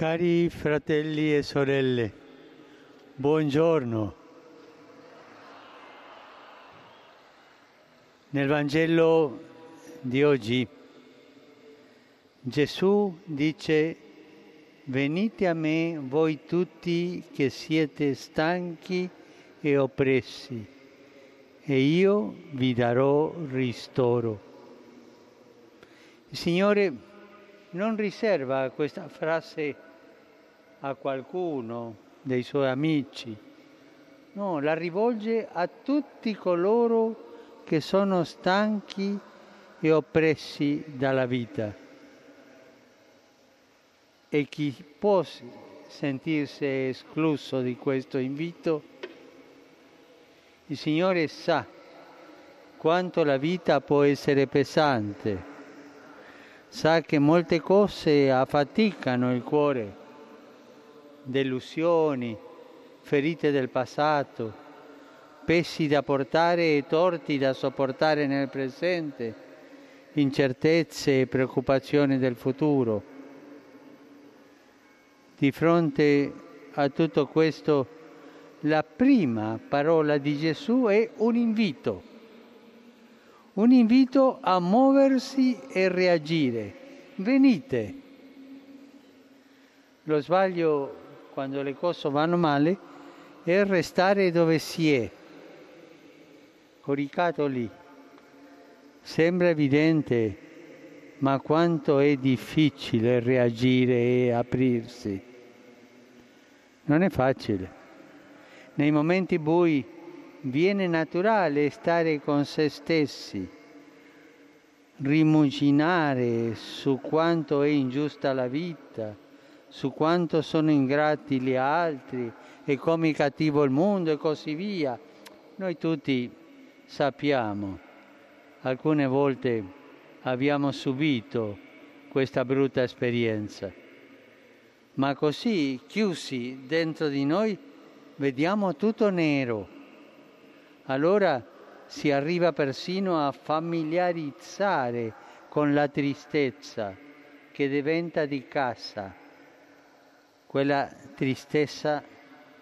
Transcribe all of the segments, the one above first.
Cari fratelli e sorelle, buongiorno. Nel Vangelo di oggi Gesù dice venite a me voi tutti che siete stanchi e oppressi e io vi darò ristoro. Il Signore non riserva questa frase a qualcuno dei suoi amici, no, la rivolge a tutti coloro che sono stanchi e oppressi dalla vita. E chi può sentirsi escluso di questo invito, il Signore sa quanto la vita può essere pesante, sa che molte cose affaticano il cuore, delusioni, ferite del passato, pesi da portare e torti da sopportare nel presente, incertezze e preoccupazioni del futuro. Di fronte a tutto questo, la prima parola di Gesù è un invito, un invito a muoversi e reagire. Venite. Lo sbaglio quando le cose vanno male è restare dove si è, coricato lì. Sembra evidente, ma quanto è difficile reagire e aprirsi. Non è facile. Nei momenti bui viene naturale stare con se stessi, rimuginare su quanto è ingiusta la vita, su quanto sono ingrati gli altri e come è cattivo il mondo e così via. Noi tutti sappiamo, alcune volte abbiamo subito questa brutta esperienza, ma così chiusi dentro di noi vediamo tutto nero. Allora si arriva persino a familiarizzare con la tristezza che diventa di casa. Quella tristezza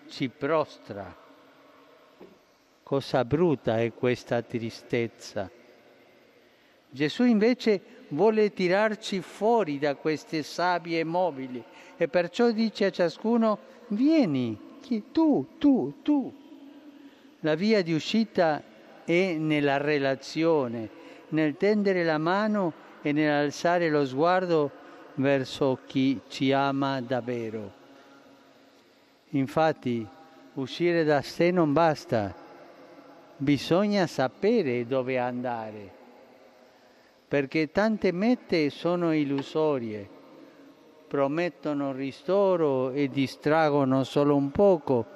ci prostra. Cosa brutta è questa tristezza. Gesù invece vuole tirarci fuori da queste sabbie mobili e perciò dice a ciascuno vieni? Tu, tu, tu. La via di uscita è nella relazione, nel tendere la mano e nell'alzare lo sguardo verso chi ci ama davvero. Infatti, uscire da sé non basta, bisogna sapere dove andare, perché tante mete sono illusorie promettono ristoro e distraggono solo un poco,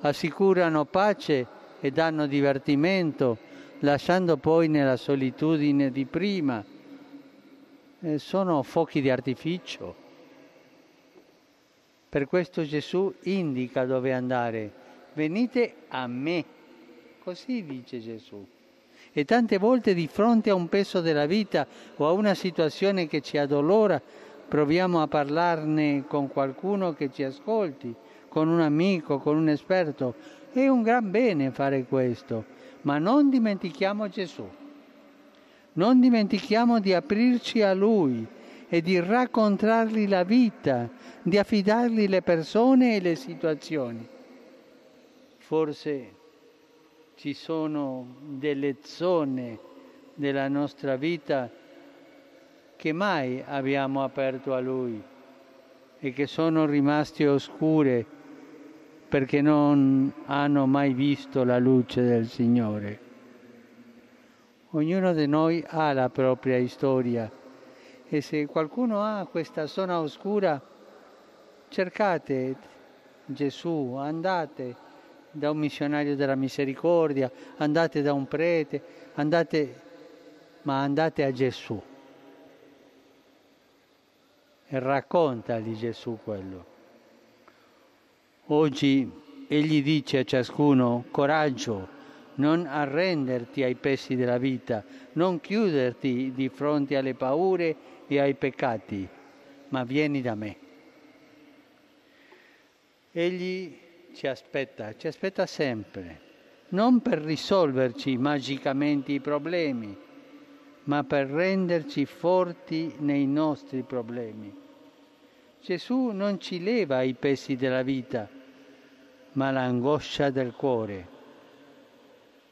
assicurano pace e danno divertimento, lasciando poi nella solitudine di prima. Eh, sono fuochi di artificio. Per questo Gesù indica dove andare. Venite a me. Così dice Gesù. E tante volte di fronte a un peso della vita o a una situazione che ci addolora, proviamo a parlarne con qualcuno che ci ascolti, con un amico, con un esperto. È un gran bene fare questo, ma non dimentichiamo Gesù. Non dimentichiamo di aprirci a Lui e di raccontargli la vita, di affidargli le persone e le situazioni. Forse ci sono delle zone della nostra vita che mai abbiamo aperto a Lui e che sono rimaste oscure perché non hanno mai visto la luce del Signore. Ognuno di noi ha la propria storia e se qualcuno ha questa zona oscura, cercate Gesù, andate da un missionario della misericordia, andate da un prete, andate, ma andate a Gesù e racconta di Gesù quello. Oggi egli dice a ciascuno coraggio, non arrenderti ai pesi della vita, non chiuderti di fronte alle paure e ai peccati, ma vieni da me. Egli ci aspetta, ci aspetta sempre, non per risolverci magicamente i problemi, ma per renderci forti nei nostri problemi. Gesù non ci leva i pesi della vita, ma l'angoscia del cuore.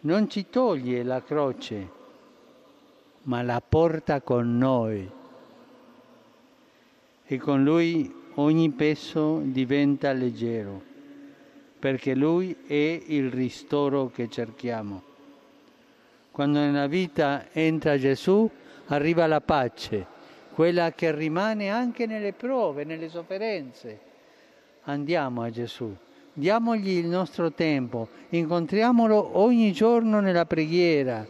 Non ci toglie la croce, ma la porta con noi. E con lui ogni peso diventa leggero, perché lui è il ristoro che cerchiamo. Quando nella vita entra Gesù, arriva la pace, quella che rimane anche nelle prove, nelle sofferenze. Andiamo a Gesù, diamogli il nostro tempo, incontriamolo ogni giorno nella preghiera,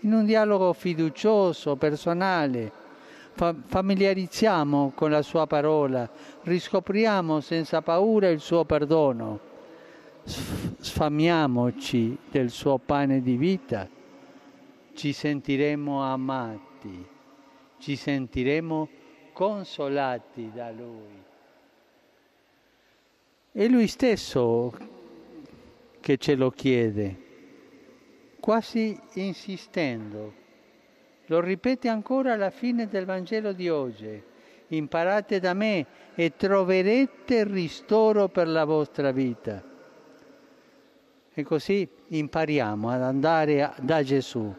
in un dialogo fiducioso, personale. familiarizziamo con la sua parola, riscopriamo senza paura il suo perdono, sfamiamoci del suo pane di vita, ci sentiremo amati, ci sentiremo consolati da Lui. È Lui stesso che ce lo chiede, quasi insistendo. Lo ripete ancora alla fine del Vangelo di oggi. Imparate da me e troverete ristoro per la vostra vita. E così impariamo ad andare da Gesù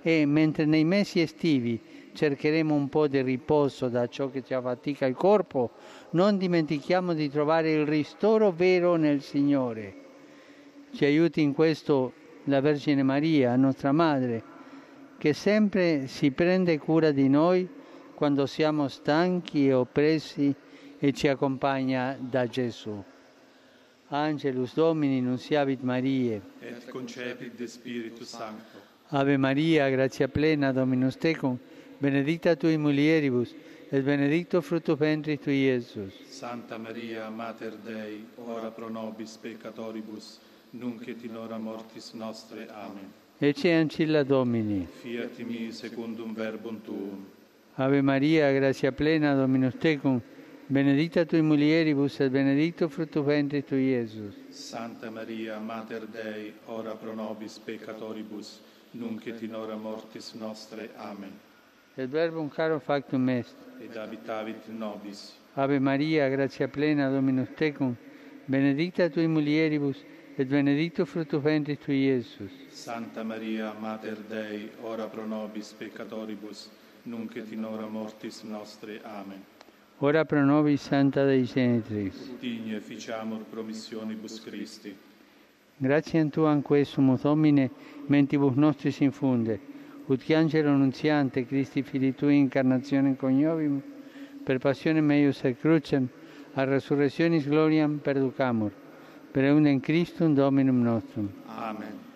e mentre nei mesi estivi cercheremo un po' di riposo da ciò che ci affatica il corpo, non dimentichiamo di trovare il ristoro vero nel Signore. Ci aiuti in questo la Vergine Maria, nostra Madre, che sempre si prende cura di noi quando siamo stanchi e oppressi e ci accompagna da Gesù. Angelus Domini, nunciavit Mariae. Et concepit de Spiritus Sancto. Ave Maria, gratia plena, Dominus tecum, benedicta tui mulieribus, et benedicto frutto ventris tui, Iesus. Santa Maria, Mater Dei, ora pro nobis peccatoribus, nunc et in hora mortis nostre. Amen. Ecce ancilla Domini. Fiat mi secundum verbum tuum. Ave Maria, gratia plena, Dominus tecum, benedicta tui mulieribus, et benedicto frutto ventris tui, Iesus. Santa Maria, Mater Dei, ora pro nobis peccatoribus, nunc et in hora mortis nostre. Amen. Et verbum caro factum est. Ed abitavit nobis. Ave Maria, gratia plena, Dominus tecum, benedicta tui mulieribus, et benedictus fructus ventris tui, Iesus. Santa Maria, Mater Dei, ora pro nobis peccatoribus, nunc et in hora mortis nostre. Amen. Ora pro nobis Santa Dei Genitrix. Digne ficiamur promissionibus Christi. Gratiam Tuam quesumus, Domine, mentibus nostris infunde, ut che angelo annunziante Christi fili tui incarnazione cognovim per passione meius et crucem a resurrectionis gloriam perducamur per eundem Christum Dominum nostrum. Amen.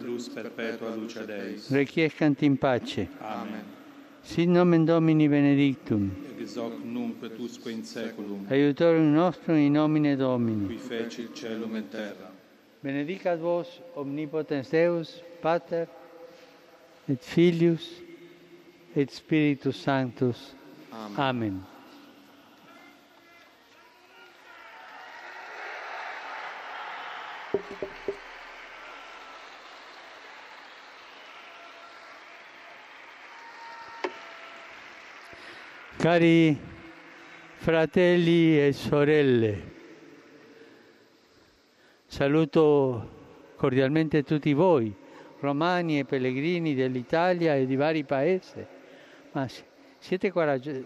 luz perpetua luce Deis. Requiescant in pace. Amen. Sit nomen Domini benedictum. Ex hoc nunc et usque in saeculum, Aiutorium nostrum in nomine qui Domini. feci celum et terra. Benedicat vos omnipotens Deus, Pater, et Filius, et Spiritus Sanctus. Amen. Amen. Cari fratelli e sorelle, saluto cordialmente tutti voi, romani e pellegrini dell'Italia e di vari paesi. Ma si- siete, coraggio-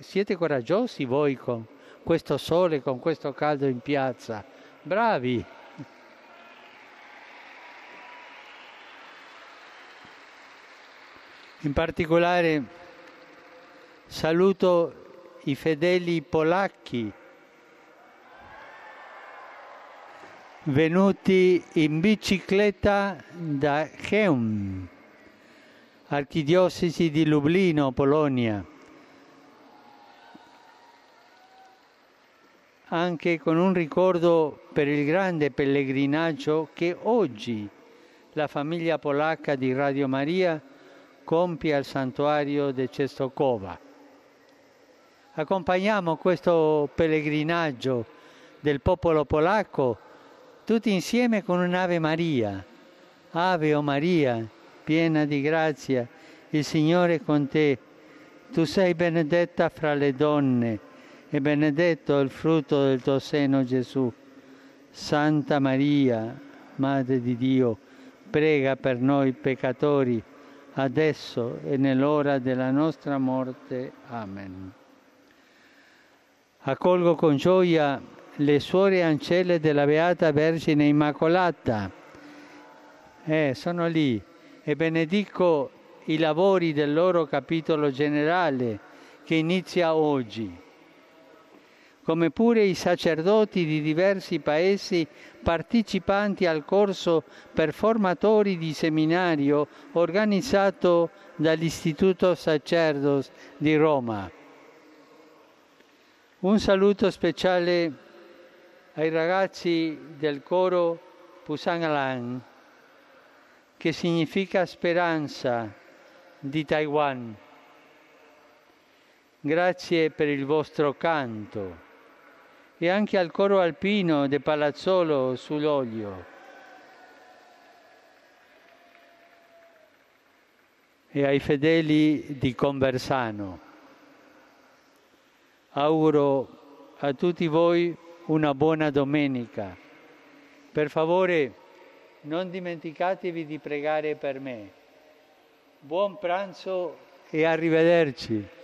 siete coraggiosi voi con questo sole, con questo caldo in piazza? Bravi! In particolare saluto i fedeli polacchi venuti in bicicletta da Cheum, archidiocesi di Lublino, Polonia. Anche con un ricordo per il grande pellegrinaggio che oggi la famiglia polacca di Radio Maria compie al santuario di Cestokova. Accompagniamo questo pellegrinaggio del popolo polacco tutti insieme con un'Ave Maria. Ave o Maria, piena di grazia, il Signore è con te. Tu sei benedetta fra le donne e benedetto il frutto del tuo seno Gesù. Santa Maria, Madre di Dio, prega per noi peccatori, adesso e nell'ora della nostra morte. Amen. Accolgo con gioia le suore ancelle della Beata Vergine Immacolata. Eh, sono lì e benedico i lavori del loro capitolo generale che inizia oggi, come pure i sacerdoti di diversi paesi partecipanti al corso per formatori di seminario organizzato dall'Istituto Sacerdos di Roma. Un saluto speciale ai ragazzi del coro Pusangalan, che significa speranza di Taiwan. Grazie per il vostro canto e anche al coro alpino di Palazzolo sull'olio. E ai fedeli di Conversano. Auguro a tutti voi una buona domenica. Per favore non dimenticatevi di pregare per me. Buon pranzo e arrivederci.